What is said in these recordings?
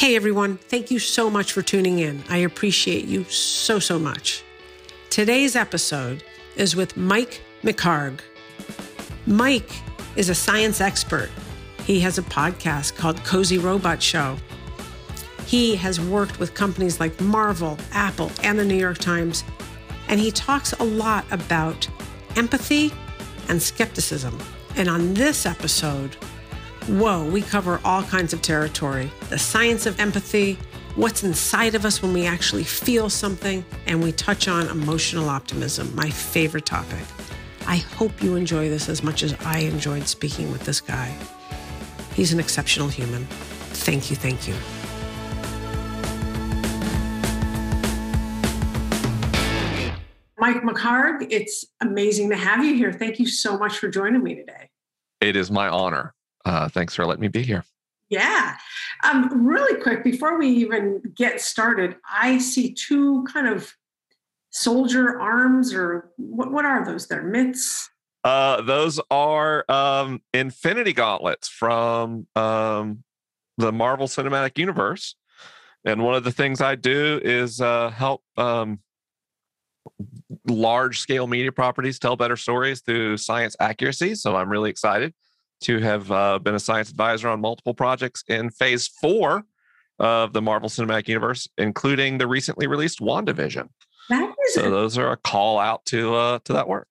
Hey everyone, thank you so much for tuning in. I appreciate you so, so much. Today's episode is with Mike McHargue. Mike is a science expert. He has a podcast called Cozy Robot Show. He has worked with companies like Marvel, Apple, and the New York Times, and he talks a lot about empathy and skepticism. And on this episode, whoa, we cover all kinds of territory the science of empathy, what's inside of us when we actually feel something, and we touch on emotional optimism, my favorite topic. I hope you enjoy this as much as I enjoyed speaking with this guy. He's an exceptional human. Thank you, thank you. Mike McHargue, it's amazing to have you here. Thank you so much for joining me today. It is my honor. Uh, thanks for letting me be here. Yeah. Um, really quick, before we even get started, I see two kind of soldier arms, or what, what are those? They're mitts? Uh, those are um, Infinity Gauntlets from um, the Marvel Cinematic Universe. And one of the things I do is uh, help um, large scale media properties tell better stories through science accuracy. So I'm really excited to have uh, been a science advisor on multiple projects in phase four of the Marvel Cinematic Universe, including the recently released WandaVision. That is so those are a call out to uh, to that work.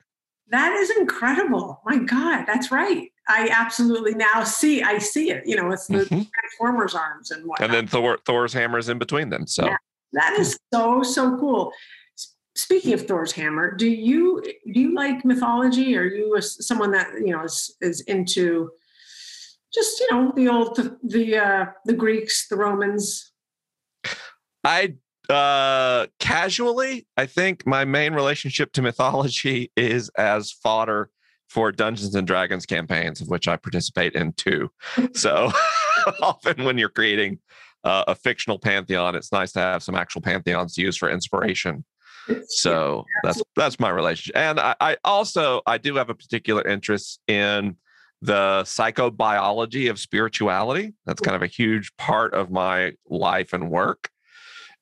That is incredible. My God, that's right. I absolutely now see. I see it. You know, it's the mm-hmm. Transformers arms and what. And then Thor, Thor's hammer is in between them. So yeah, that is so so cool speaking of Thor's hammer, do you do you like mythology? Are you a, someone that you know is is into just you know the old the uh, the Greeks, the Romans? I uh casually i think my main relationship to mythology is as fodder for dungeons and dragons campaigns of which i participate in too so often when you're creating uh, a fictional pantheon it's nice to have some actual pantheons to use for inspiration so that's that's my relationship and I, I, also i do have a particular interest in the psychobiology of spirituality. That's kind of a huge part of my life and work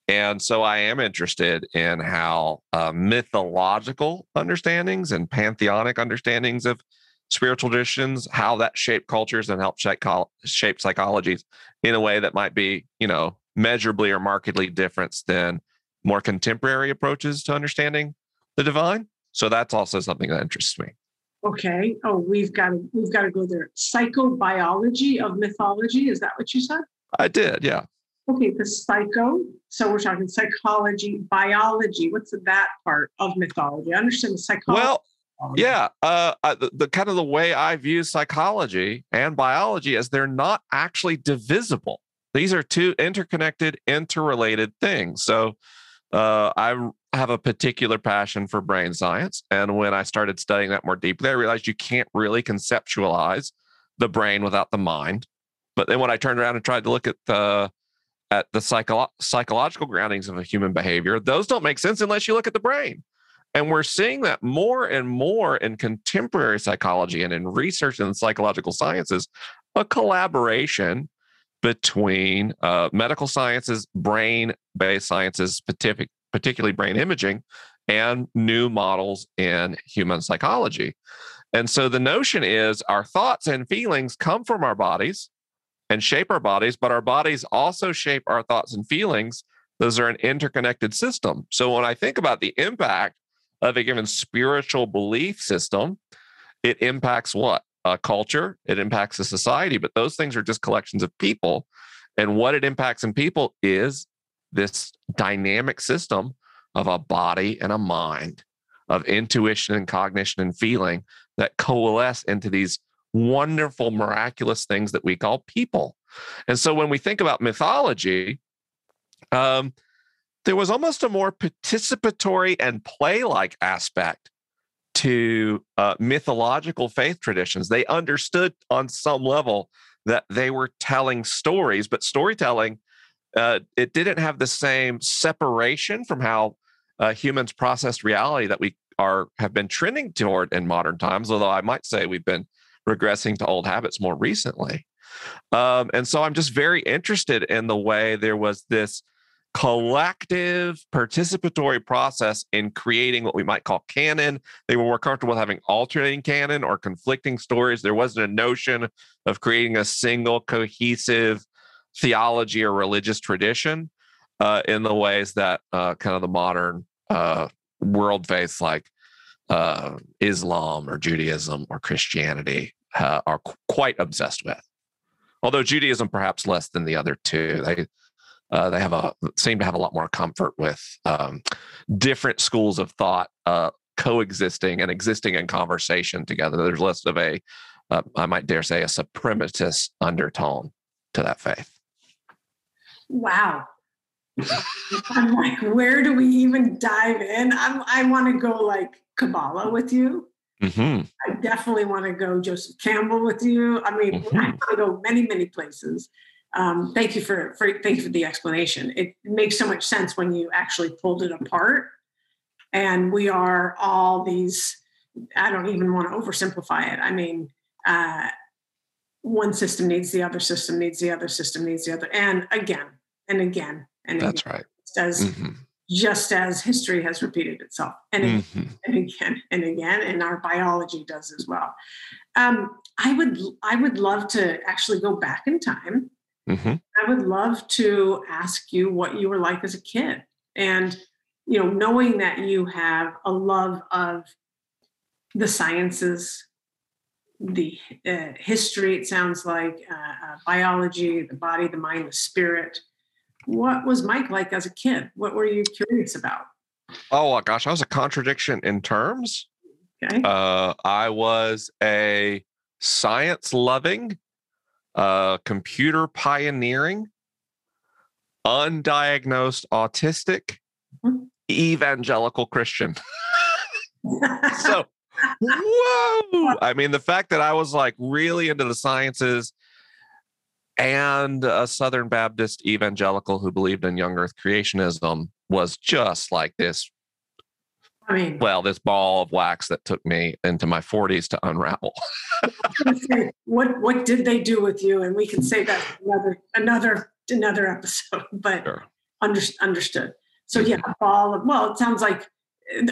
and so i am interested in how uh, mythological understandings and pantheonic understandings of spiritual traditions how that shape cultures and help shape, shape psychologies in a way that might be you know measurably or markedly different than more contemporary approaches to understanding the divine. So that's also something that interests me. Okay. Oh, we've got to we've got to go there. Psychobiology of mythology. Is that what you said? I did. Yeah. Okay. The psycho. So we're talking psychology, biology. What's that part of mythology? I understand the psychology. Well, yeah. Uh, the, the kind of the way I view psychology and biology is they're not actually divisible. These are two interconnected, interrelated things. So uh, I have a particular passion for brain science. And when I started studying that more deeply, I realized you can't really conceptualize the brain without the mind. But then when I turned around and tried to look at the at the psycho- psychological groundings of a human behavior, those don't make sense unless you look at the brain. And we're seeing that more and more in contemporary psychology and in research in the psychological sciences, a collaboration between uh, medical sciences, brain based sciences, particularly brain imaging, and new models in human psychology. And so the notion is our thoughts and feelings come from our bodies and shape our bodies, but our bodies also shape our thoughts and feelings. Those are an interconnected system. So when I think about the impact of a given spiritual belief system, it impacts what? Uh, culture, it impacts the society, but those things are just collections of people. And what it impacts in people is this dynamic system of a body and a mind, of intuition and cognition and feeling that coalesce into these wonderful, miraculous things that we call people. And so when we think about mythology, um, there was almost a more participatory and play like aspect to uh, mythological faith traditions. They understood on some level that they were telling stories, but storytelling uh, it didn't have the same separation from how uh, humans processed reality that we are have been trending toward in modern times. Although I might say we've been regressing to old habits more recently. Um, and so I'm just very interested in the way there was this collective participatory process in creating what we might call canon. They were more comfortable having alternating canon or conflicting stories. There wasn't a notion of creating a single cohesive theology or religious tradition uh, in the ways that uh, kind of the modern uh, world faiths like uh, Islam or Judaism or Christianity uh, are qu- quite obsessed with. Although Judaism perhaps less than the other two, they uh, they have a seem to have a lot more comfort with um, different schools of thought uh, coexisting and existing in conversation together. There's less of a, uh, I might dare say, a suprematist undertone to that faith. Wow. I'm like, where do we even dive in? I'm, I want to go like Kabbalah with you. Mm-hmm. I definitely want to go Joseph Campbell with you. I mean, Mhm. I want to go many, many places. Um, thank you for, for thank you for the explanation. It makes so much sense when you actually pulled it apart. And we are all these. I don't even want to oversimplify it. I mean, uh, one system needs the other system needs the other system needs the other, and again and again and That's again, right. as Mhm. just as history has repeated itself and again Mhm. and again and again, and our biology does as well. Um, I would I would love to actually go back in time. Mhm. I would love to ask you what you were like as a kid, and you know, knowing that you have a love of the sciences, the uh, history. It sounds like uh, uh, biology, the body, the mind, the spirit. What was Mike like as a kid? What were you curious about? Oh gosh, I was a contradiction in terms. Okay. Uh, I was a science loving, uh, computer pioneering, undiagnosed autistic, Mhm. evangelical Christian. so, whoa! I mean, the fact that I was like really into the sciences and a Southern Baptist evangelical who believed in young earth creationism was just like this I mean, well, this ball of wax that took me into my 40s to unravel. what what did they do with you? And we can say that another another another episode, but Sure. under, understood. So yeah, a ball of well, it sounds like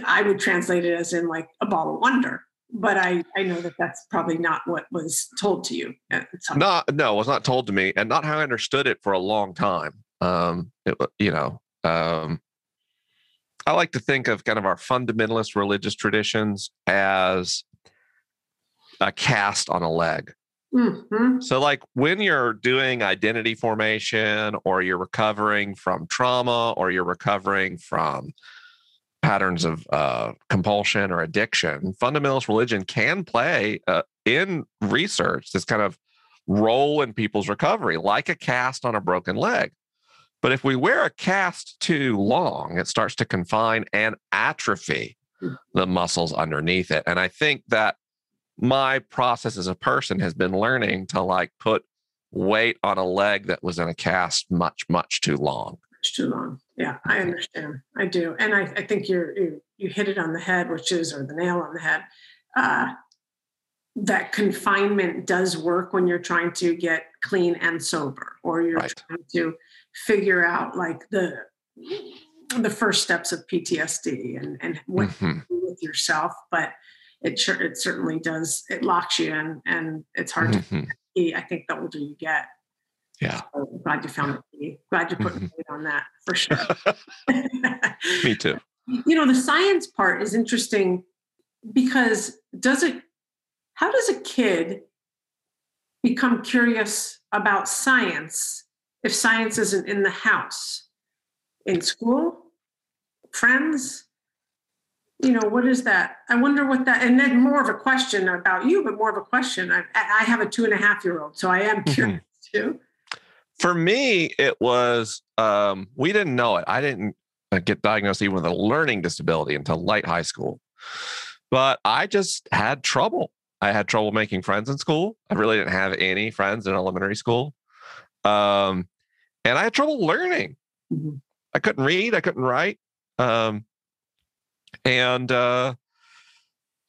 I would translate it as in like a ball of wonder, but I I know that that's probably not what was told to you at the time. Not, no, it was not told to me, and not how I understood it for a long time. Um, it, you know, um, I like to think of kind of our fundamentalist religious traditions as a cast on a leg. Mhm. So, like when you're doing identity formation, or you're recovering from trauma, or you're recovering from patterns of uh, compulsion or addiction, fundamentalist religion can play uh, in research this kind of role in people's recovery, like a cast on a broken leg. But if we wear a cast too long, it starts to confine and atrophy the muscles underneath it. And I think that my process as a person has been learning to like put weight on a leg that was in a cast much, much too long. It's too long. Yeah, I understand. I do, and I, I think you're you, you hit it on the head, which is or the nail on the head. Uh, that confinement does work when you're trying to get clean and sober, or you're Right. trying to figure out like the the first steps of PTSD and and what Mhm. to do with yourself. But it sure it certainly does. It locks you in, and it's hard to. Mhm. See. I think the older you get, Yeah, so glad you found key. Glad you put Mhm. weight on that for sure. me too. you know, the science part is interesting because does it, how does a kid become curious about science if science isn't in the house? In school? Friends? You know, what is that? I wonder what that, and then more of a question about you, but more of a question. I, I have a two and a half year old, so I am Mhm. curious too. For me, it was um, we didn't know it. I didn't uh, get diagnosed even with a learning disability until late high school, but I just had trouble. I had trouble making friends in school. I really didn't have any friends in elementary school, um, and I had trouble learning. Mhm. I couldn't read. I couldn't write. Um, and uh,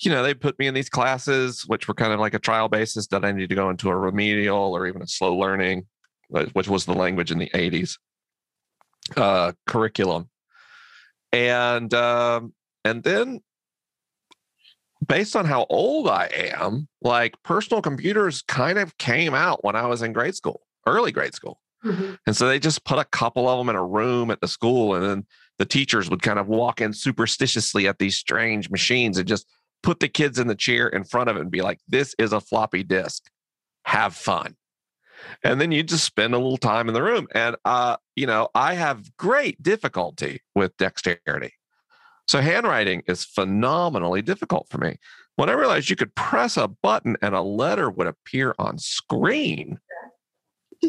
you know, they put me in these classes, which were kind of like a trial basis that I needed to go into a remedial or even a slow learning, which was the language in the 80s uh, curriculum. And um, and then based on how old I am, like personal computers kind of came out when I was in grade school, early grade school. Mm-hmm. And so they just put a couple of them in a room at the school, and then the teachers would kind of walk in superstitiously at these strange machines and just put the kids in the chair in front of it and be like, this is a floppy disk. Have fun. And then you just spend a little time in the room. And, uh, you know, I have great difficulty with dexterity. So handwriting is phenomenally difficult for me. When I realized you could press a button and a letter would appear on screen,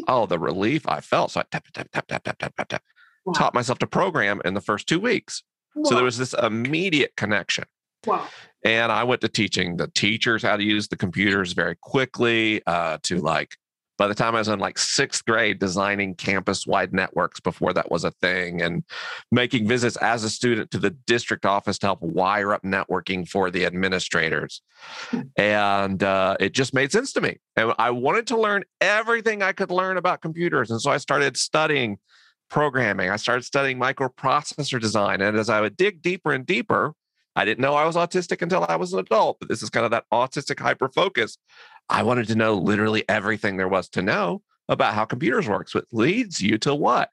oh, the relief I felt. So I tap, tap, tap, tap, tap, tap, tap, tap. Wow. Taught myself to program in the first two weeks. Wow. So there was this immediate connection. Wow. And I went to teaching the teachers how to use the computers very quickly uh, to like by the time I was in like sixth grade, designing campus wide networks before that was a thing and making visits as a student to the district office to help wire up networking for the administrators. And uh, it just made sense to me. And I wanted to learn everything I could learn about computers. And so I started studying programming, I started studying microprocessor design. And as I would dig deeper and deeper, I didn't know I was autistic until I was an adult, but this is kind of that autistic hyper focus. I wanted to know literally everything there was to know about how computers works, which leads you to what?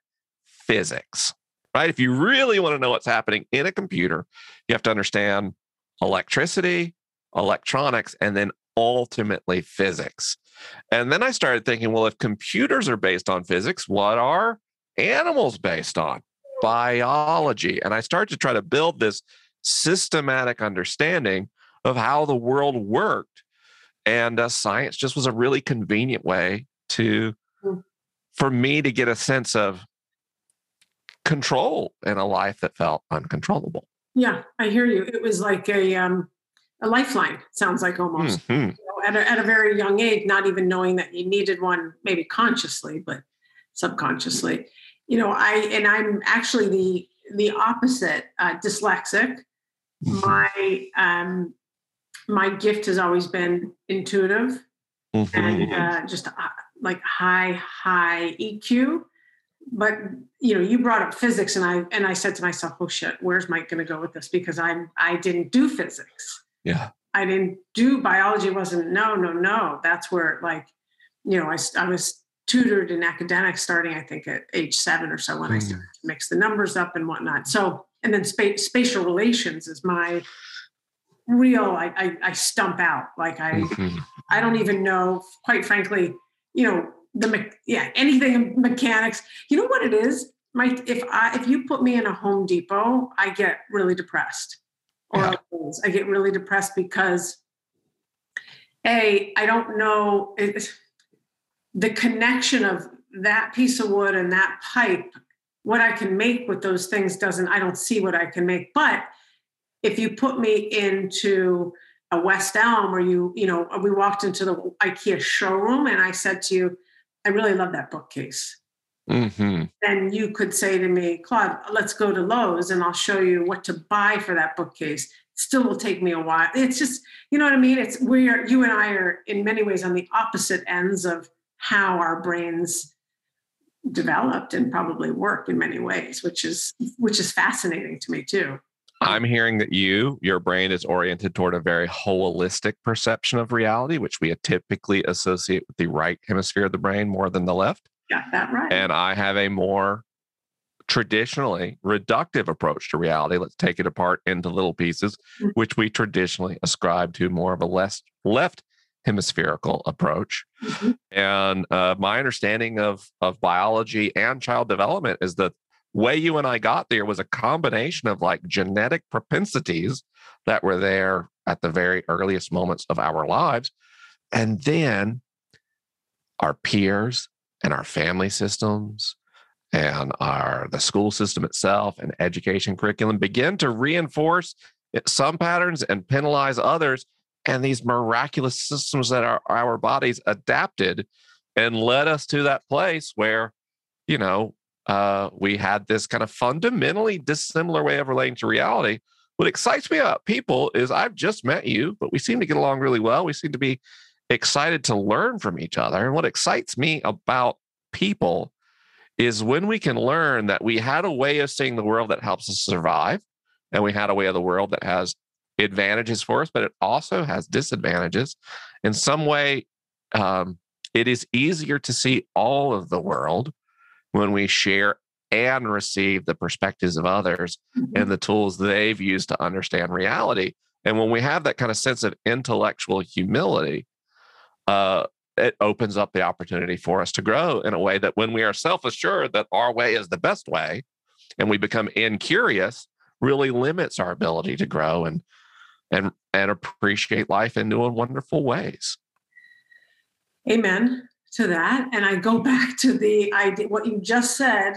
Physics, right? If you really want to know what's happening in a computer, you have to understand electricity, electronics, and then ultimately physics. And then I started thinking, well, if computers are based on physics, what are animals based on? Biology. And I started to try to build this systematic understanding of how the world worked and uh, science just was a really convenient way to hmm. for me to get a sense of control in a life that felt uncontrollable yeah i hear you it was like a um a lifeline sounds like almost mm-hmm. you know, at, a, at a very young age not even knowing that you needed one maybe consciously but subconsciously you know i and i'm actually the the opposite uh, dyslexic mm-hmm. my um my gift has always been intuitive mm-hmm. and uh, just uh, like high high EQ. But you know, you brought up physics, and I and I said to myself, "Oh shit, where's Mike going to go with this?" Because I'm I didn't do physics. Yeah, I didn't do biology. Wasn't no no no. That's where like, you know, I I was tutored in academics starting I think at age seven or so when mm. I started to mix the numbers up and whatnot. So and then space spatial relations is my real I, I, I stump out. Like i mm-hmm. i don't even know quite frankly you know the yeah anything mechanics. You know what it is? My if i if you put me in a home depot i get really depressed. Or yeah. i get really depressed because a i don't know it, the connection of that piece of wood and that pipe what i can make with those things doesn't i don't see what i can make. But if you put me into a West Elm or you, you know, we walked into the IKEA showroom and I said to you, I really love that bookcase. Mm-hmm. Then you could say to me, Claude, let's go to Lowe's and I'll show you what to buy for that bookcase. Still will take me a while. It's just, you know what I mean? It's we are you and I are in many ways on the opposite ends of how our brains developed and probably work in many ways, which is which is fascinating to me too. I'm hearing that you, your brain is oriented toward a very holistic perception of reality, which we typically associate with the right hemisphere of the brain more than the left. Got that right. And I have a more traditionally reductive approach to reality. Let's take it apart into little pieces, mm-hmm. which we traditionally ascribe to more of a less left hemispherical approach. Mm-hmm. And uh, my understanding of of biology and child development is that way you and I got there was a combination of like genetic propensities that were there at the very earliest moments of our lives. And then our peers and our family systems and our the school system itself and education curriculum begin to reinforce some patterns and penalize others and these miraculous systems that our, our bodies adapted and led us to that place where you know uh, we had this kind of fundamentally dissimilar way of relating to reality, what excites me about people is I've just met you, but we seem to get along really well. We seem to be excited to learn from each other. And what excites me about people is when we can learn that we had a way of seeing the world that helps us survive, and we had a way of the world that has advantages for us, but it also has disadvantages. In some way, um, it is easier to see all of the world when we share and receive the perspectives of others mm-hmm. and the tools they've used to understand reality. And when we have that kind of sense of intellectual humility, uh, it opens up the opportunity for us to grow in a way that when we are self assured that our way is the best way and we become incurious, really limits our ability to grow and and and appreciate life in new and wonderful ways. Amen to that. And I go back to the idea what you just said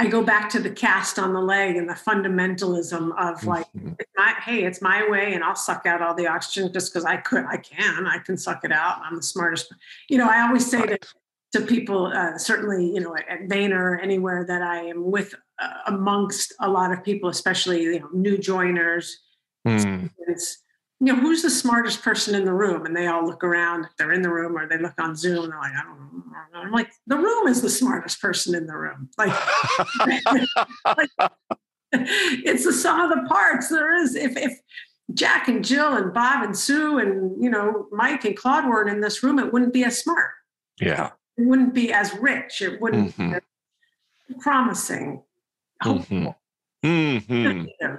I go back to the cast on the leg and the fundamentalism of like, mm-hmm. it's my, hey, it's my way, and I'll suck out all the oxygen just because I could, I can, I can suck it out. I'm the smartest. You know, I always say right. to, to people, uh, certainly, you know, at, at Vayner, anywhere that I am with, uh, amongst a lot of people, especially you know, new joiners. Mm. You know, who's the smartest person in the room? And they all look around if they're in the room or they look on Zoom and they're like, I don't know. I'm like, the room is the smartest person in the room. Like, like it's the sum of the parts. There is, if, if Jack and Jill and Bob and Sue and, you know, Mike and Claude weren't in this room, it wouldn't be as smart. Yeah. It wouldn't be as rich. It wouldn't mm-hmm. be promising. Mm-hmm. Mm-hmm.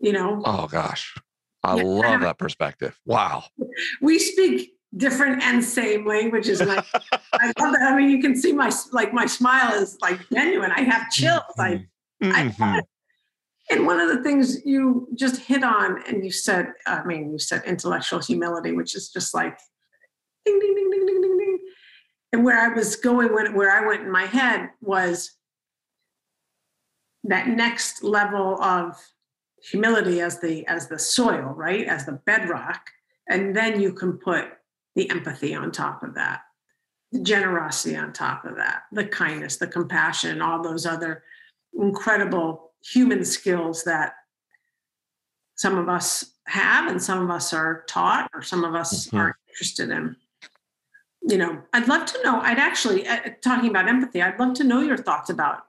You know? Oh, gosh. I yeah. love that perspective. Wow. We speak different and same languages. And I, I love that. I mean, you can see my, like my smile is like genuine. I have chills. Mm-hmm. I, mm-hmm. I and one of the things you just hit on, and you said, I mean, you said intellectual humility, which is just like ding, ding, ding, ding, ding, ding, ding. And where I was going, when, where I went in my head was that next level of humility as the as the soil right? As the bedrock. And then you can put the empathy on top of that the generosity on top of that the kindness the compassion all those other incredible human skills that some of us have and some of us are taught or some of us mm-hmm. aren't interested in. You know i'd love to know i'd actually uh, talking about empathy i'd love to know your thoughts about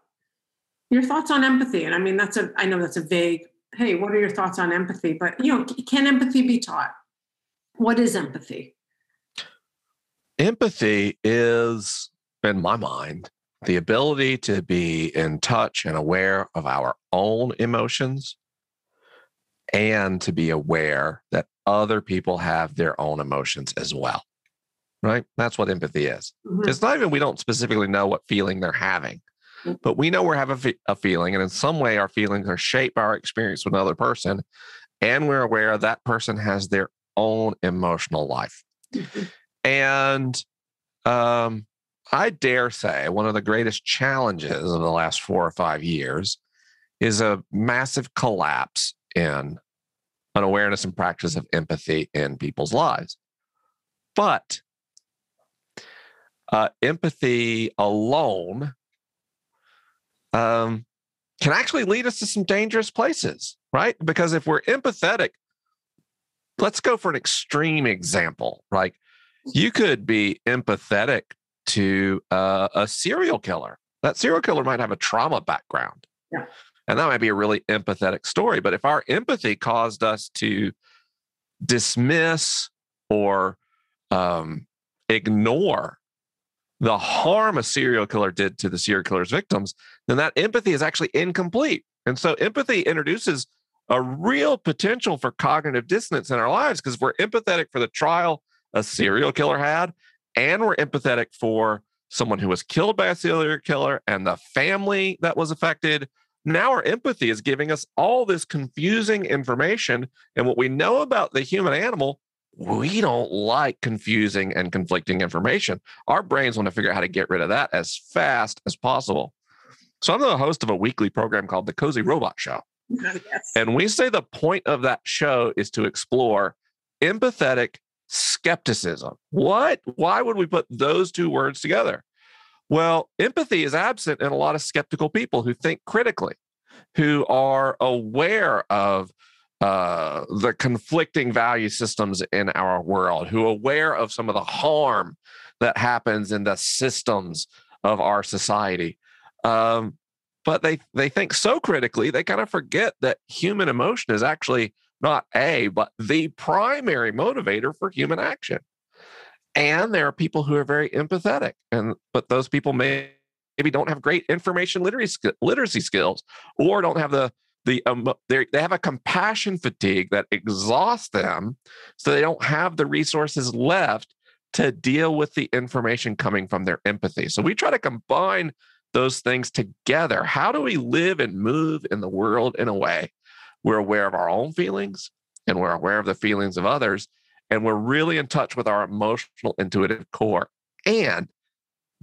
your thoughts on empathy. And i mean that's a i know that's a vague hey, what are your thoughts on empathy? But you know, can empathy be taught? What is empathy? Empathy is, in my mind, the ability to be in touch and aware of our own emotions and to be aware that other people have their own emotions as well. Right? That's what empathy is. Mm-hmm. It's not even we don't specifically know what feeling they're having but we know we're having a feeling, and in some way, our feelings are shaped by our experience with another person, and we're aware that person has their own emotional life. And um, I dare say one of the greatest challenges of the last four or five years is a massive collapse in an awareness and practice of empathy in people's lives. But uh, empathy alone um, can actually lead us to some dangerous places, right? Because if we're empathetic, let's go for an extreme example. Like you could be empathetic to uh, a serial killer. That serial killer might have a trauma background. Yeah. And that might be a really empathetic story. But if our empathy caused us to dismiss or um, ignore the harm a serial killer did to the serial killer's victims, then that empathy is actually incomplete. And so empathy introduces a real potential for cognitive dissonance in our lives because we're empathetic for the trial a serial killer had, and we're empathetic for someone who was killed by a serial killer and the family that was affected. Now our empathy is giving us all this confusing information. And what we know about the human animal we don't like confusing and conflicting information. Our brains want to figure out how to get rid of that as fast as possible. So I'm the host of a weekly program called The Cozy Robot Show. Oh, yes. And we say the point of that show is to explore empathetic skepticism. What? Why would we put those two words together? Well, empathy is absent in a lot of skeptical people who think critically. who are aware of uh, the conflicting value systems in our world, who are aware of some of the harm that happens in the systems of our society. Um, but they they think so critically they kind of forget that human emotion is actually not a but the primary motivator for human action and there are people who are very empathetic and but those people may maybe don't have great information literacy literacy skills or don't have the the um, they have a compassion fatigue that exhausts them so they don't have the resources left to deal with the information coming from their empathy so we try to combine those things together. How do we live and move in the world in a way we're aware of our own feelings and we're aware of the feelings of others, and we're really in touch with our emotional, intuitive core? And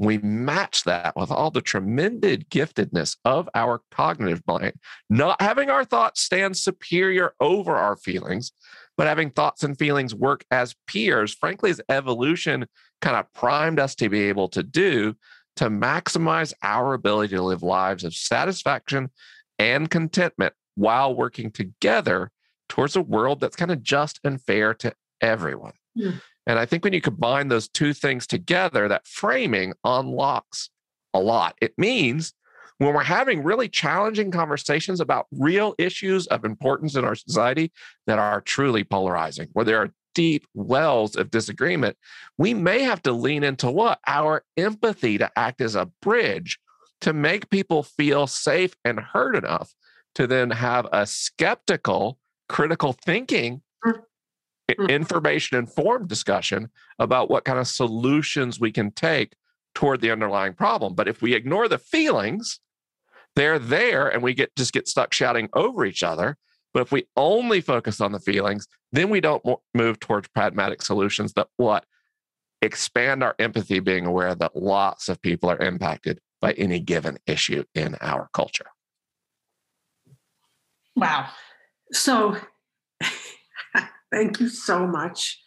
we match that with all the tremendous giftedness of our cognitive mind, not having our thoughts stand superior over our feelings, but having thoughts and feelings work as peers, frankly, as evolution kind of primed us to be able to do to maximize our ability to live lives of satisfaction and contentment while working together towards a world that's kind of just and fair to everyone. Yeah. And I think when you combine those two things together, that framing unlocks a lot. It means when we're having really challenging conversations about real issues of importance in our society that are truly polarizing, where there are deep wells of disagreement, we may have to lean into what? Our empathy to act as a bridge to make people feel safe and heard enough to then have a skeptical, critical thinking. Hmm. information informed discussion about what kind of solutions we can take toward the underlying problem. But if we ignore the feelings, they're there and we get just get stuck shouting over each other but if we only focus on the feelings, then we don't move towards pragmatic solutions that what expand our empathy, being aware that lots of people are impacted by any given issue in our culture. Wow. So thank you so much.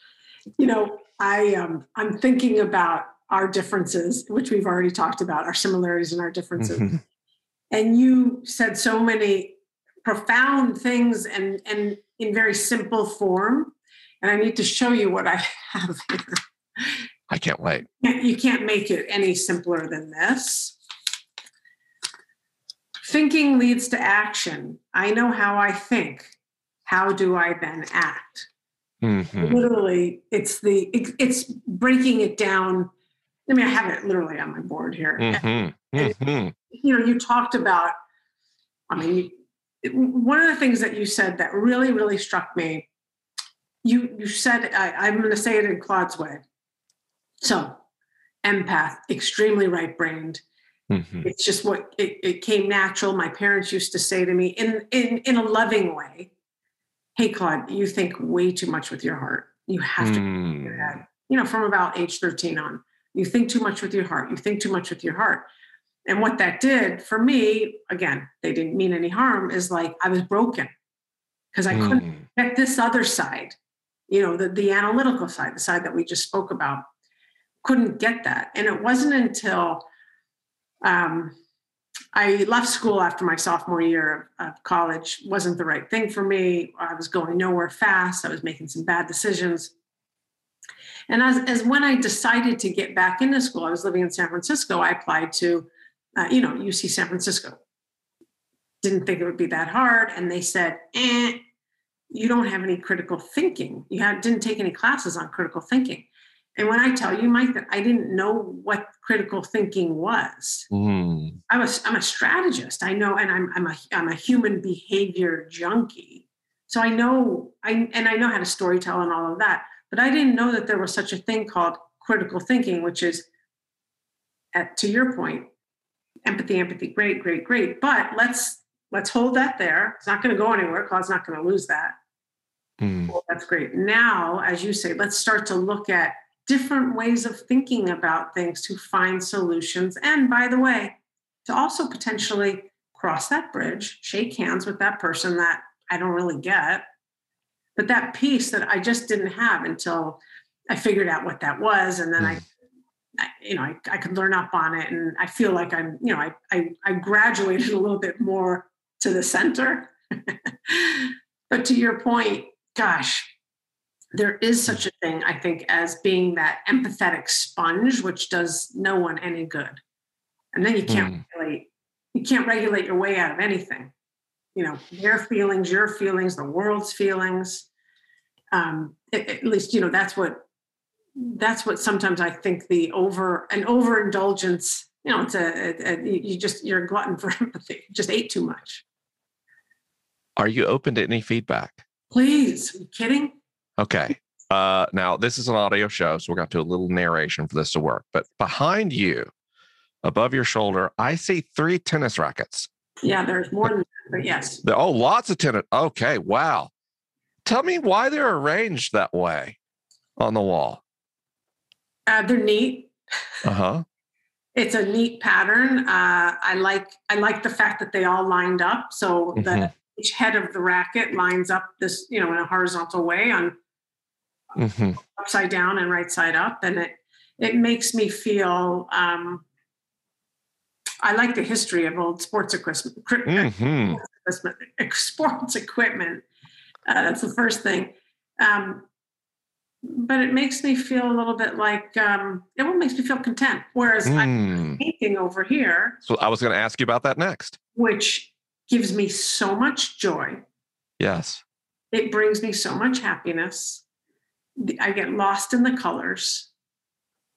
You know, I um I'm thinking about our differences, which we've already talked about, our similarities and our differences. Mm-hmm. And you said so many profound things and and in very simple form. And I need to show you what I have here. I can't wait. You can't make it any simpler than this. Thinking leads to action. I know how I think. How do I then act? Mm-hmm. Literally, it's the it's breaking it down. I mean, I have it literally on my board here. Mm-hmm. Mm-hmm. you know, you talked about. I mean, one of the things that you said that really, really struck me, you you said I, am going to say it in Claude's way. So, empath, extremely right-brained. Mm-hmm. It's just what it, it came natural. My parents used to say to me in in in a loving way, "Hey, Claude, you think way too much with your heart. You have to mm. your head." You know, from about age 13 on, you think too much with your heart. You think too much with your heart. And what that did for me, again, they didn't mean any harm, is like I was broken because I mm. couldn't get this other side, you know, the, the analytical side, the side that we just spoke about, couldn't get that. And it wasn't until um, I left school after my sophomore year of, of college, wasn't the right thing for me. I was going nowhere fast. I was making some bad decisions. And as, as when I decided to get back into school, I was living in San Francisco, I applied to uh, you know, UC San Francisco. Didn't think it would be that hard. And they said, eh, you don't have any critical thinking. You had, didn't take any classes on critical thinking. And when I tell you, Mike, that I didn't know what critical thinking was. Mm. I was I'm a strategist. I know, and I'm I'm a I'm a human behavior junkie. So I know I and I know how to storytell and all of that. But I didn't know that there was such a thing called critical thinking, which is at to your point, empathy, empathy, great, great, great. But let's let's hold that there. It's not going to go anywhere. Claude's not going to lose that. Mm. Well, that's great. Now, as you say, let's start to look at different ways of thinking about things to find solutions. And by the way, to also potentially cross that bridge, shake hands with that person that I don't really get, but that piece that I just didn't have until I figured out what that was. And then mm. I you know, I, I could learn up on it and I feel like I'm, you know, I, I, I graduated a little bit more to the center. but to your point, gosh, there is such a thing, I think, as being that empathetic sponge, which does no one any good. And then you can't mm. regulate, you can't regulate your way out of anything. You know, their feelings, your feelings, the world's feelings. Um, at, at least, you know, that's what that's what sometimes I think the over an overindulgence. You know, it's a, a, a you just you're a glutton for empathy. just ate too much. Are you open to any feedback? Please, Are you kidding? Okay. Uh, now this is an audio show, so we're going to do a little narration for this to work. But behind you, above your shoulder, I see three tennis rackets. Yeah, there's more than that, but yes. Oh, lots of tennis. Okay, wow. Tell me why they're arranged that way on the wall. Uh, they're neat. Uh huh. it's a neat pattern. Uh, I like I like the fact that they all lined up, so mm-hmm. that each head of the racket lines up this you know in a horizontal way on mm-hmm. upside down and right side up, and it it makes me feel. Um, I like the history of old sports equipment. Mm-hmm. Sports equipment. Uh, that's the first thing. Um, but it makes me feel a little bit like um, it makes me feel content. Whereas mm. I'm painting over here. So I was going to ask you about that next. Which gives me so much joy. Yes. It brings me so much happiness. I get lost in the colors.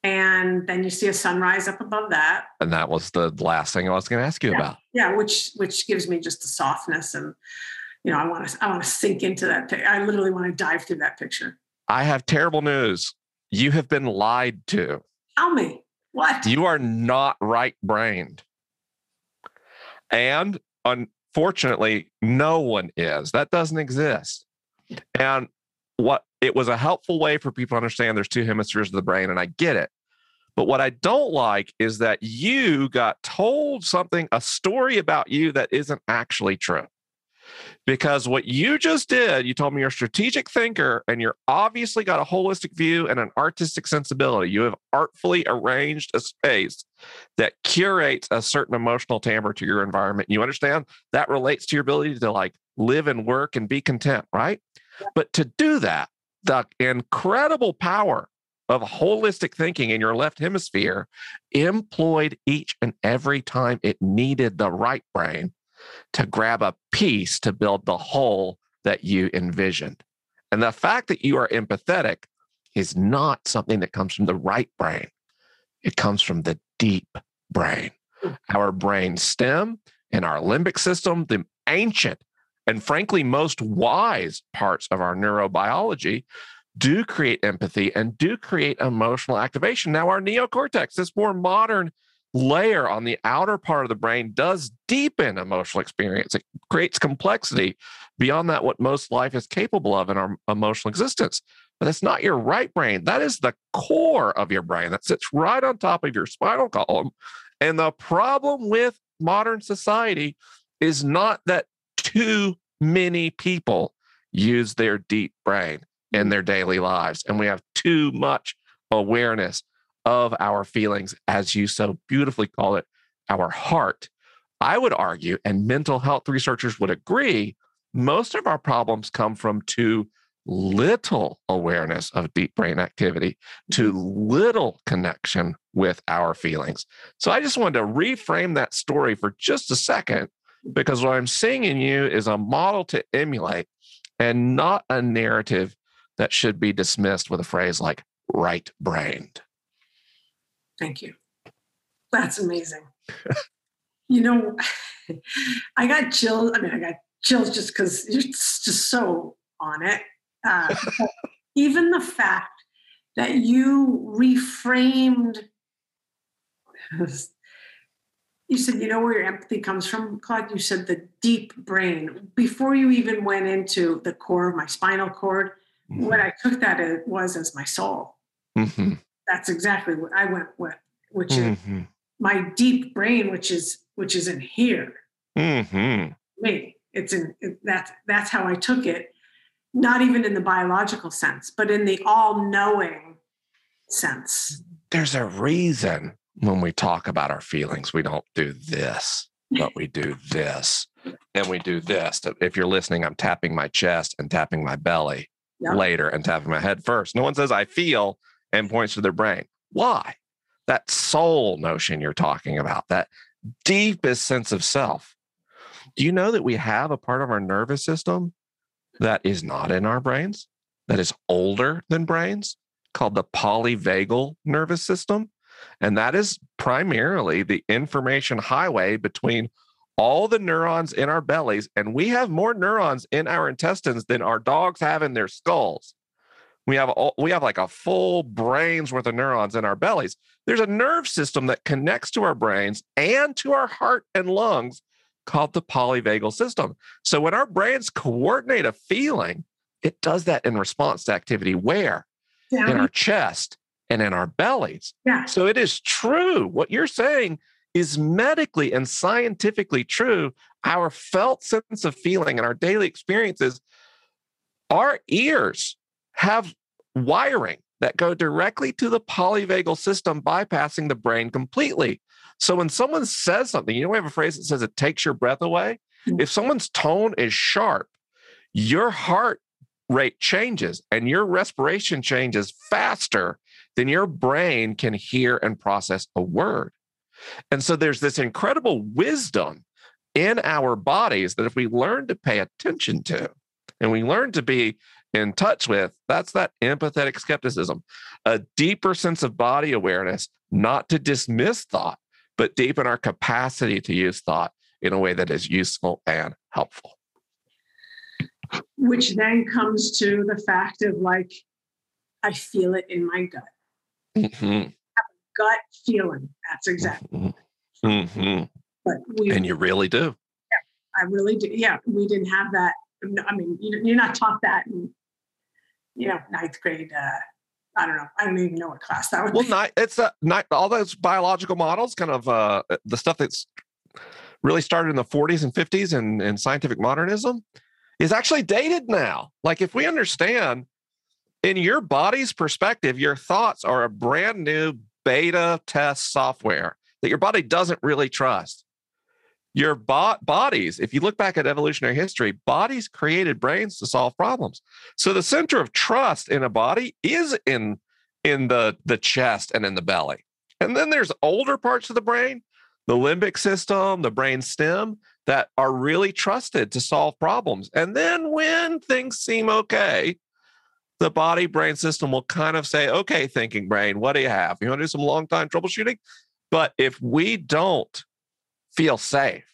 And then you see a sunrise up above that. And that was the last thing I was going to ask you yeah. about. Yeah, which which gives me just the softness and you know, I want to I want to sink into that. I literally want to dive through that picture. I have terrible news. You have been lied to. Tell me what? You are not right brained. And unfortunately, no one is. That doesn't exist. And what it was a helpful way for people to understand there's two hemispheres of the brain, and I get it. But what I don't like is that you got told something, a story about you that isn't actually true. Because what you just did, you told me you're a strategic thinker and you're obviously got a holistic view and an artistic sensibility. You have artfully arranged a space that curates a certain emotional timbre to your environment. You understand that relates to your ability to like live and work and be content, right? But to do that, the incredible power of holistic thinking in your left hemisphere employed each and every time it needed the right brain to grab a piece to build the whole that you envisioned. And the fact that you are empathetic is not something that comes from the right brain, it comes from the deep brain. Hmm. Our brain stem and our limbic system, the ancient and frankly most wise parts of our neurobiology, do create empathy and do create emotional activation. Now, our neocortex, this more modern layer on the outer part of the brain does deepen emotional experience. It creates complexity beyond that, what most life is capable of in our emotional existence. But that's not your right brain. That is the core of your brain that sits right on top of your spinal column. And the problem with modern society is not that too many people use their deep brain in mm. their daily lives, and we have too much awareness of our feelings, as you so beautifully call it, our heart. I would argue, and mental health researchers would agree, most of our problems come from too little awareness of deep brain activity, too mm-hmm. little connection with our feelings. So I just wanted to reframe that story for just a second, because what I'm seeing in you is a model to emulate and not a narrative that should be dismissed with a phrase like right brained. Thank you. That's amazing. you know, I got chills. I mean, I got chills just because you're just so on it. Uh, even the fact that you reframed, you said, you know where your empathy comes from, Claude? You said the deep brain. Before you even went into the core of my spinal cord, mm-hmm. what I took that as, was as my soul. Mm-hmm that's exactly what I went with, which mm-hmm. is my deep brain, which is which is in here. Mm-hmm. Me, it's in it, that's that's how I took it. Not even in the biological sense, but in the all-knowing sense. There's a reason when we talk about our feelings, we don't do this, but we do this. and we do this. If you're listening, I'm tapping my chest and tapping my belly later and tapping my head first. No one says I feel and points to their brain. Why? That soul notion you're talking about, that deepest sense of self. Do you know that we have a part of our nervous system that is not in our brains, that is older than brains, called the polyvagal nervous system? And that is primarily the information highway between all the neurons in our bellies. And we have more neurons in our intestines than our dogs have in their skulls. We have all, we have like a full brain's worth of neurons in our bellies. There's a nerve system that connects to our brains and to our heart and lungs called the polyvagal system. So when our brains coordinate a feeling, it does that in response to activity where? Yeah. In our chest and in our bellies. Yeah. So it is true. What you're saying is medically and scientifically true. Our felt sense of feeling and our daily experiences, our ears have wiring that go directly to the polyvagal system, bypassing the brain completely. So when someone says something, you know, we have a phrase that says it takes your breath away. Mm-hmm. If someone's tone is sharp, your heart rate changes and your respiration changes faster than your brain can hear and process a word. And so there's this incredible wisdom in our bodies that if we learn to pay attention to and we learn to be in touch with, that's that empathetic skepticism, a deeper sense of body awareness, not to dismiss thought, but deepen our capacity to use thought in a way that is useful and helpful. Which then comes to the fact of like, I feel it in my gut. Mm-hmm. gut feeling. That's exactly. Mm-hmm. But we, and you really do. Yeah, I really do. Yeah, we didn't have that. I mean, you're not taught that in, you know, ninth grade. Uh, I don't know. I don't even know what class that was. Well, not, it's a, not all those biological models, kind of uh, the stuff that's really started in the 40s and 50s and, and scientific modernism is actually dated now. Like if we understand in your body's perspective, your thoughts are a brand new beta test software that your body doesn't really trust. Your bo- bodies, if you look back at evolutionary history, bodies created brains to solve problems. So the center of trust in a body is in in the the chest and in the belly. And then there's older parts of the brain, the limbic system, the brain stem that are really trusted to solve problems. And then when things seem okay, the body brain system will kind of say, okay, thinking brain, what do you have? You want to do some long time troubleshooting? But if we don't feel safe,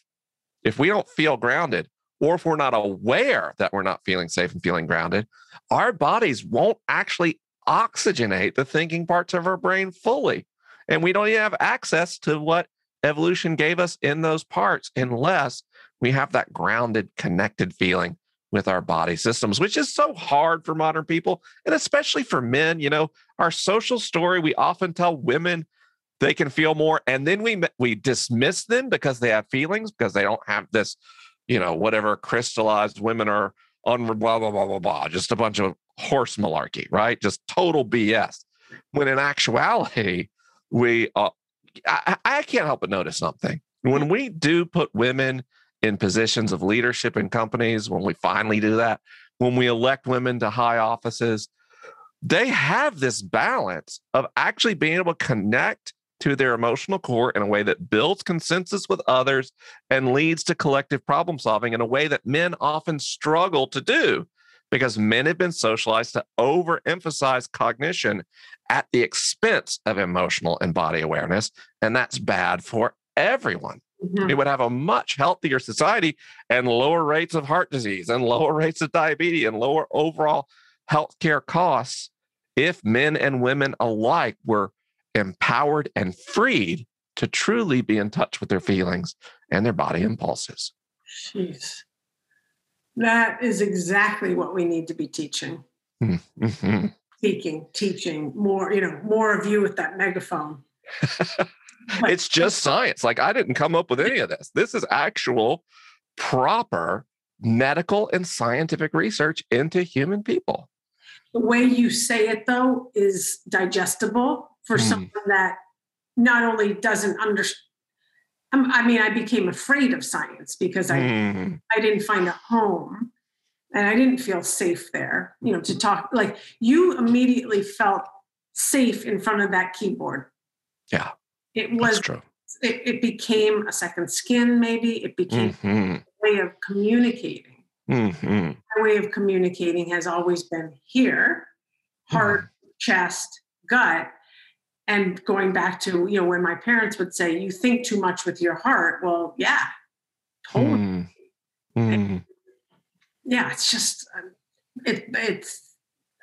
if we don't feel grounded, or if we're not aware that we're not feeling safe and feeling grounded, our bodies won't actually oxygenate the thinking parts of our brain fully. And we don't even have access to what evolution gave us in those parts unless we have that grounded, connected feeling with our body systems, which is so hard for modern people and especially for men. You know, our social story, we often tell women they can feel more and then we we dismiss them because they have feelings because they don't have this, you know, whatever crystallized women are on blah blah blah blah blah, just a bunch of horse malarkey, right? Just total BS. When in actuality, we uh, I, I can't help but notice something. When we do put women in positions of leadership in companies, when we finally do that, when we elect women to high offices, they have this balance of actually being able to connect to their emotional core in a way that builds consensus with others and leads to collective problem solving in a way that men often struggle to do because men have been socialized to overemphasize cognition at the expense of emotional and body awareness. And that's bad for everyone. Mm-hmm. It would have a much healthier society and lower rates of heart disease and lower rates of diabetes and lower overall healthcare costs if men and women alike were empowered and freed to truly be in touch with their feelings and their body impulses. Jeez. That is exactly what we need to be teaching. Mm-hmm. Teaching, teaching more, you know, more of you with that megaphone. it's just science. Like I didn't come up with any of this. This is actual proper medical and scientific research into human people. The way you say it though is digestible for mm. someone that not only doesn't understand um, I mean, I became afraid of science because I Mm. I didn't find a home, and I didn't feel safe there. You know, to talk like you immediately felt safe in front of that keyboard. Yeah, It was. true. It, it became a second skin. Maybe it became hmm a way of communicating. hmm My way of communicating has always been here, heart, chest, gut. And going back to, you know, when my parents would say, you think too much with your heart. Well, yeah, totally. Mm. Mm. Yeah, it's just, um, it, it's,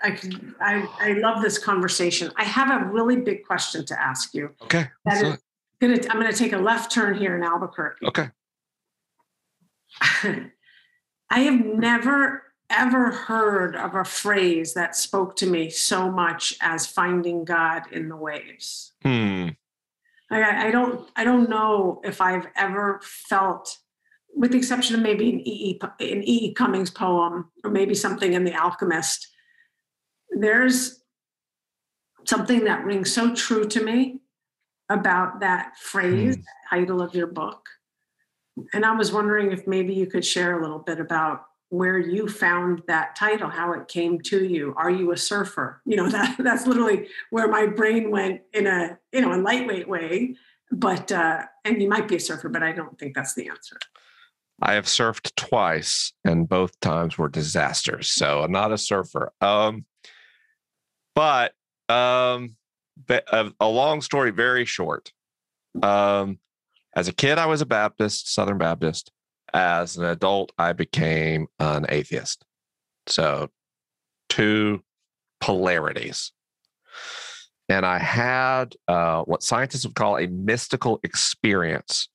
I can, I, I love this conversation. I have a really big question to ask you. Okay. That is gonna, I'm going to take a left turn here in Albuquerque. Okay. I have never ever heard of a phrase that spoke to me so much as finding God in the waves. Hmm. Like, I, I don't I don't know if I've ever felt, with the exception of maybe an E. E. An E. E. Cummings poem or maybe something in The Alchemist. There's something that rings so true to me about that phrase, Hmm. title of your book. And I was wondering if maybe you could share a little bit about where you found that title, how it came to you. Are you a surfer? You know, that that's literally where my brain went in a, you know, a lightweight way. But uh, and you might be a surfer, but I don't think that's the answer. I have surfed twice, and both times were disasters. So I'm not a surfer. Um, but um, a, a long story, very short. Um, as a kid, I was a Baptist, Southern Baptist. As an adult, I became an atheist. So two polarities. And I had uh, what scientists would call a mystical experience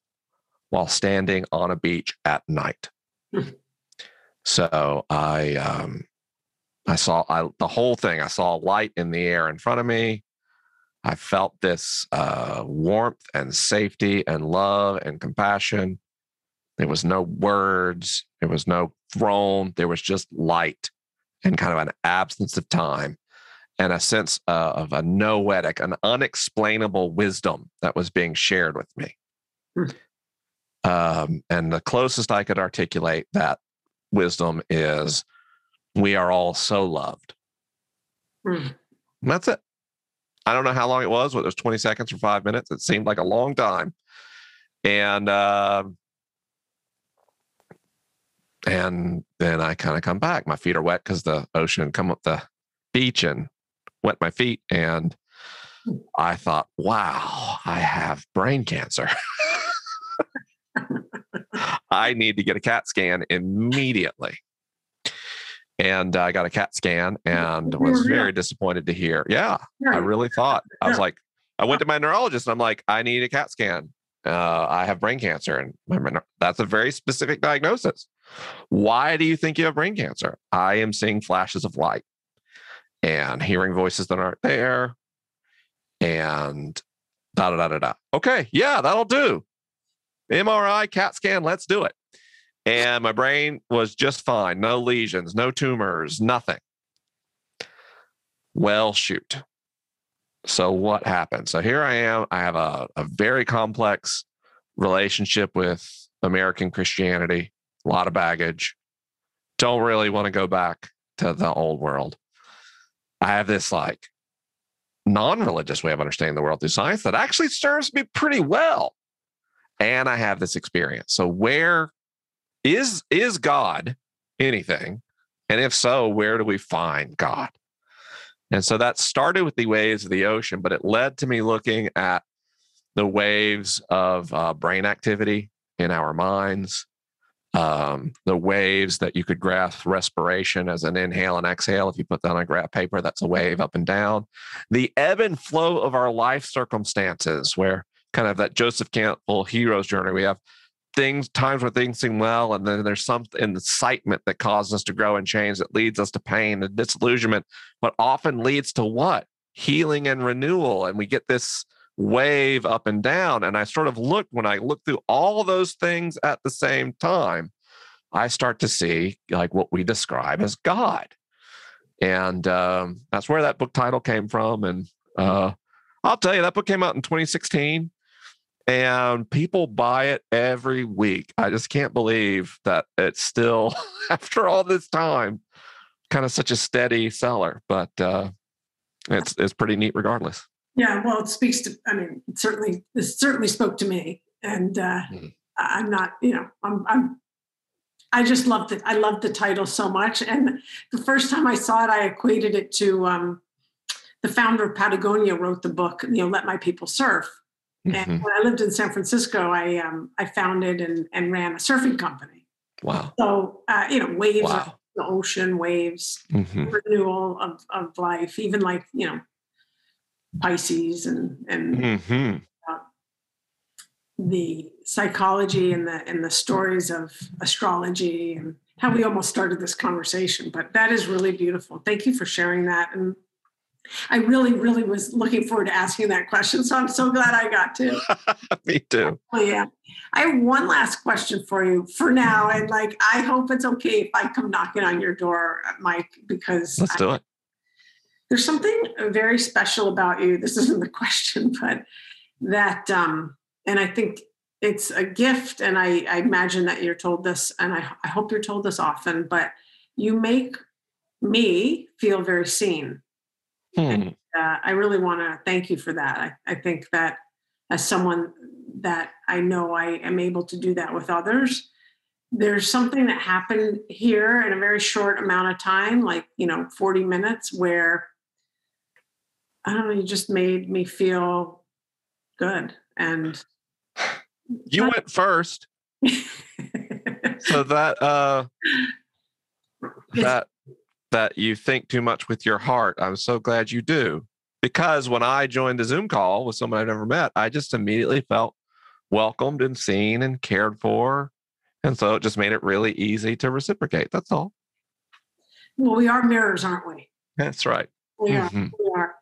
while standing on a beach at night. Hmm. so I um I saw I, the whole thing. I saw a light in the air in front of me. I felt this uh, warmth and safety and love and compassion. There was no words. There was no throne. There was just light and kind of an absence of time and a sense uh, of a noetic, an unexplainable wisdom that was being shared with me. Hmm. Um, and the closest I could articulate that wisdom is we are all so loved. And that's it. I don't know how long it was, whether it was 20 seconds or five minutes. It seemed like a long time. And um and then I kind of come back. My feet are wet because the ocean come up the beach and wet my feet. And I thought, wow, I have brain cancer. I need to get a CAT scan immediately. And I got a CAT scan and was very disappointed to hear. Yeah, I really thought I was like, I went to my neurologist and I'm like, I need a CAT scan. Uh, I have brain cancer, and my, my- that's a very specific diagnosis. Why do you think you have brain cancer? I am seeing flashes of light and hearing voices that aren't there, and da da da da da. Okay, yeah, that'll do. MRI, CAT scan, let's do it. And my brain was just fine. No lesions, no tumors, nothing. Well, shoot. So what happened? So here I am. I have a, a very complex relationship with American Christianity, a lot of baggage. Don't really want to go back to the old world. I have this like non-religious way of understanding the world through science that actually serves me pretty well. And I have this experience. So where is is God anything? And if so, where do we find God? And so that started with the waves of the ocean, but it led to me looking at the waves of uh, brain activity in our minds, um, the waves that you could graph respiration as an inhale and exhale. If you put that on a graph paper, that's a wave up and down. The ebb and flow of our life circumstances, where kind of that Joseph Campbell hero's journey, we have things, times where things seem well, and then there's some incitement that causes us to grow and change that leads us to pain and disillusionment, but often leads to what? Healing and renewal. And we get this wave up and down. And I sort of look when I look through all those things at the same time, I start to see like what we describe as God. And um, that's where that book title came from. And uh, I'll tell you, that book came out in 2016. And people buy it every week. I just can't believe that it's still, after all this time, kind of such a steady seller. But uh, it's it's pretty neat, regardless. Yeah, well, it speaks to. I mean, it certainly it certainly spoke to me, and uh, mm. I'm not. You know, I'm I'm. I just loved it. I loved the title so much, and the first time I saw it, I equated it to um, the founder of Patagonia wrote the book. You know, let my people surf Mm-hmm. And when I lived in San Francisco, I um, I founded and, and ran a surfing company. Wow. So uh, you know, waves, wow. the ocean, waves, mm-hmm. renewal of, of life, even like you know, Pisces and and mm-hmm. uh, the psychology and the and the stories of astrology and how we almost started this conversation. But that is really beautiful. Thank you for sharing that and I really, really was looking forward to asking that question. So I'm so glad I got to. Me too. Oh, yeah. I have one last question for you for now. And like, I hope it's okay if I come knocking on your door, Mike, because let's do it. There's something very special about you. This isn't the question, but that, um, and I think it's a gift. And I, I imagine that you're told this, and I, I hope you're told this often, but you make me feel very seen Hmm. And, uh, I really want to thank you for that. I, I think that as someone that I know I am able to do that with others, there's something that happened here in a very short amount of time, like, you know, 40 minutes, where I don't know, you just made me feel good. And you went first. so that, uh, that that you think too much with your heart. I'm so glad you do. Because when I joined the Zoom call with someone I've never met, I just immediately felt welcomed and seen and cared for. And so it just made it really easy to reciprocate. That's all. Well, we are mirrors, aren't we? That's right. We are. Mm-hmm. We are.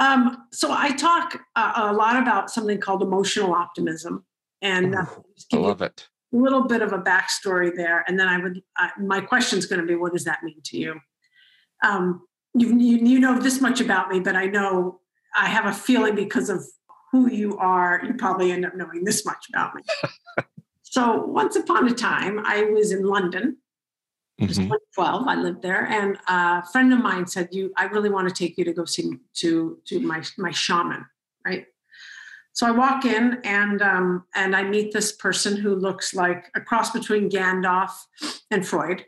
Um, so I talk uh, a lot about something called emotional optimism, and uh, I love it a little bit of a backstory there, and then I would. Uh, my question is going to be, what does that mean to you? Um, you, you you know this much about me, but I know I have a feeling because of who you are, you probably end up knowing this much about me. so once upon a time, I was in London. It was mm-hmm. 2012. I lived there, and a friend of mine said, "You, I really want to take you to go see to to my my shaman, right?" So I walk in and um, and I meet this person who looks like a cross between Gandalf and Freud,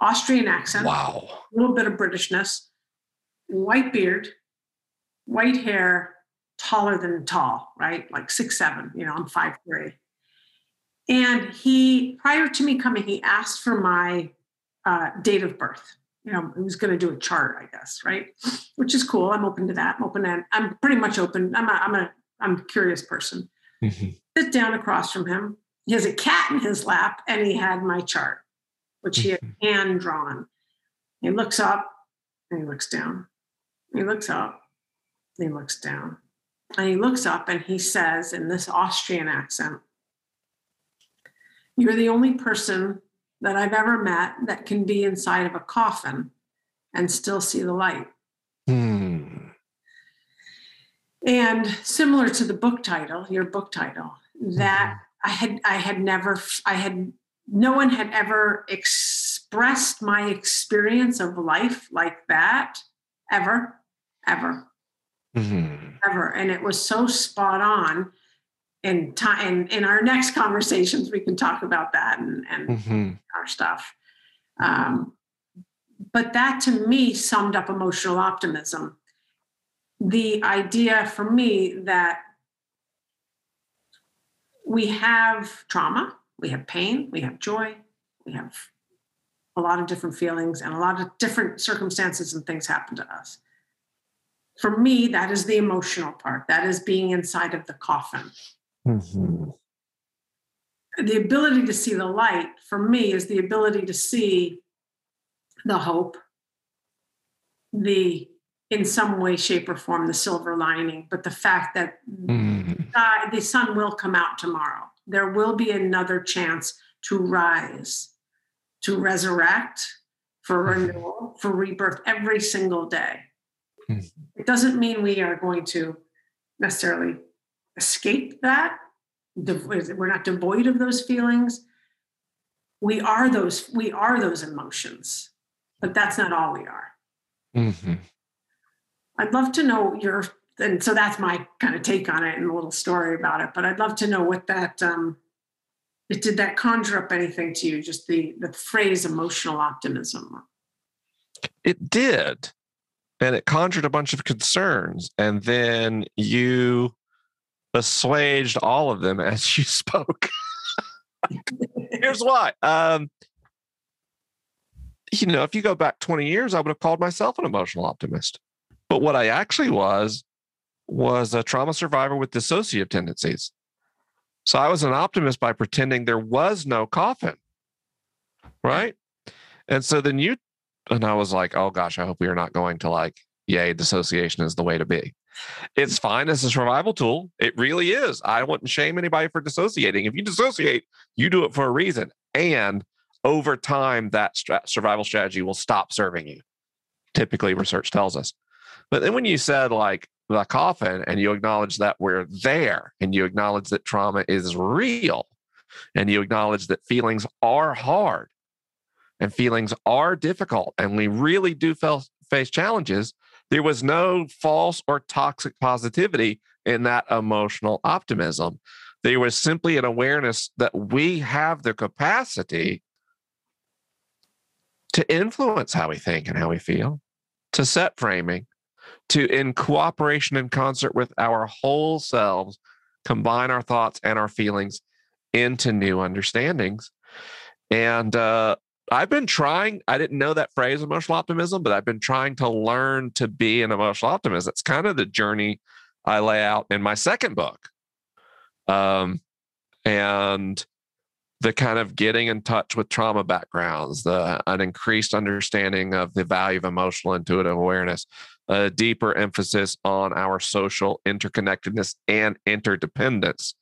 Austrian accent, wow, a little bit of Britishness, white beard, white hair, taller than tall, right? Like six seven. You know, I'm five three. And he, prior to me coming, he asked for my uh, date of birth. You know, he was going to do a chart, I guess, right? Which is cool. I'm open to that. I'm open and I'm pretty much open. I'm a, I'm a I'm a curious person. Mm-hmm. Sit down across from him. He has a cat in his lap, and he had my chart, which he had mm-hmm. hand drawn. He looks up and he looks down. He looks up, and he looks down. And he looks up and he says in this Austrian accent, You're the only person that I've ever met that can be inside of a coffin and still see the light. Hmm. And similar to the book title, your book title, that mm-hmm. I had I had never I had no one had ever expressed my experience of life like that ever, ever, mm-hmm. ever. And it was so spot on. In time, in our next conversations, we can talk about that and, and mm-hmm. our stuff. Um, but that to me summed up emotional optimism the idea for me that we have trauma, we have pain, we have joy, we have a lot of different feelings and a lot of different circumstances and things happen to us. For me, that is the emotional part. That is being inside of the coffin. Mm-hmm. The ability to see the light for me is the ability to see the hope, the in some way, shape, or form the silver lining, but the fact that mm. uh, the sun will come out tomorrow. There will be another chance to rise, to resurrect, for mm-hmm. renewal, for rebirth every single day. Mm. It doesn't mean we are going to necessarily escape that, we're not devoid of those feelings. We are those, we are those emotions, but that's not all we are. Mm-hmm. I'd love to know your, and so that's my kind of take on it and a little story about it, but I'd love to know what that, um, it, did that conjure up anything to you? Just the, the phrase emotional optimism? It did. And it conjured a bunch of concerns. And then you assuaged all of them as you spoke. Here's why. Um, you know, if you go back 20 years, I would have called myself an emotional optimist. But what I actually was, was a trauma survivor with dissociative tendencies. So I was an optimist by pretending there was no coffin. Right. And so then you, and I was like, oh gosh, I hope we are not going to like, yay, dissociation is the way to be. It's fine as a survival tool. It really is. I wouldn't shame anybody for dissociating. If you dissociate, you do it for a reason. And over time, that survival strategy will stop serving you. Typically, research tells us. But then when you said like the coffin and you acknowledge that we're there and you acknowledge that trauma is real and you acknowledge that feelings are hard and feelings are difficult and we really do face challenges there was no false or toxic positivity in that emotional optimism. There was simply an awareness that we have the capacity to influence how we think and how we feel, to set framing, to, in cooperation and concert with our whole selves, combine our thoughts and our feelings into new understandings. And uh, I've been trying, I didn't know that phrase emotional optimism, but I've been trying to learn to be an emotional optimist. It's kind of the journey I lay out in my second book. Um, and the kind of getting in touch with trauma backgrounds, the an increased understanding of the value of emotional intuitive awareness, a deeper emphasis on our social interconnectedness and interdependence.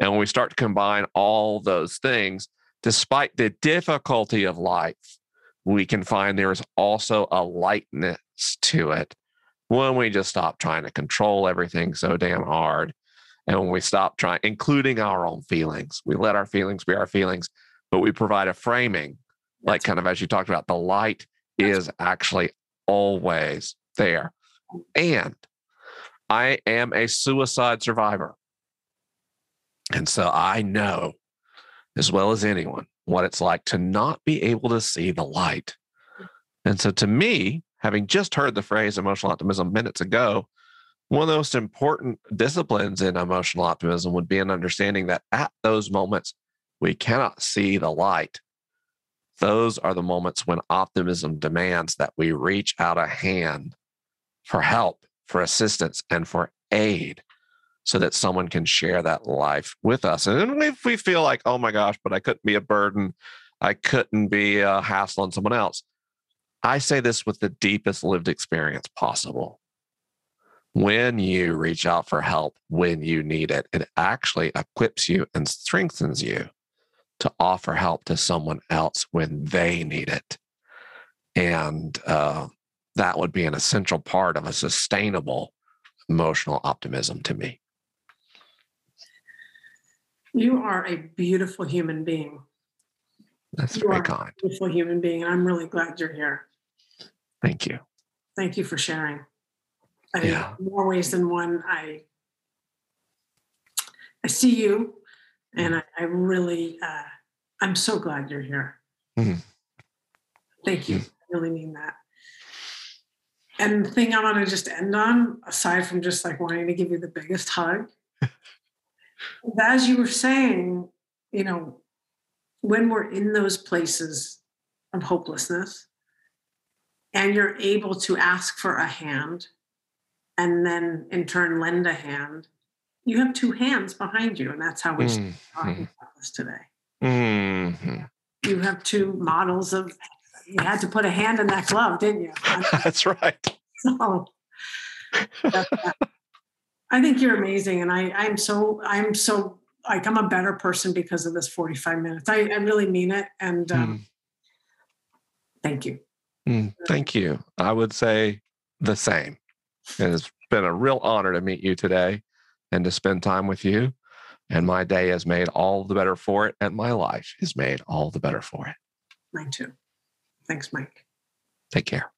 And when we start to combine all those things, despite the difficulty of life, we can find there is also a lightness to it when we just stop trying to control everything so damn hard. And when we stop trying, including our own feelings, we let our feelings be our feelings, but we provide a framing, like kind of as you talked about, the light is actually always there. And I am a suicide survivor. And so I know as well as anyone what it's like to not be able to see the light. And so, to me, having just heard the phrase emotional optimism minutes ago, one of the most important disciplines in emotional optimism would be an understanding that at those moments we cannot see the light. Those are the moments when optimism demands that we reach out a hand for help, for assistance, and for aid so that someone can share that life with us. And if we feel like, oh my gosh, but I couldn't be a burden, I couldn't be a hassle on someone else. I say this with the deepest lived experience possible. When you reach out for help when you need it, it actually equips you and strengthens you to offer help to someone else when they need it. And uh, that would be an essential part of a sustainable emotional optimism to me. You are a beautiful human being. That's you very kind. beautiful human being. I'm really glad you're here. Thank you. Thank you for sharing. I yeah. more ways than one. I I see you, and I, I really uh, I'm so glad you're here. Mm-hmm. Thank you. Mm-hmm. I really mean that. And the thing I want to just end on, aside from just like wanting to give you the biggest hug, as you were saying, you know, when we're in those places of hopelessness and you're able to ask for a hand and then in turn lend a hand, you have two hands behind you. And that's how we're mm-hmm. talking about this today. Mm-hmm. You have two models of, you had to put a hand in that glove, didn't you? that's right. So, that's I think you're amazing, and I I'm so I'm so like I'm a better person because of this 45 minutes. I, I really mean it, and um, mm. thank you. Mm, thank you. I would say the same. It has been a real honor to meet you today and to spend time with you. And my day is made all the better for it. And my life is made all the better for it. Mine too. Thanks, Mike. Take care.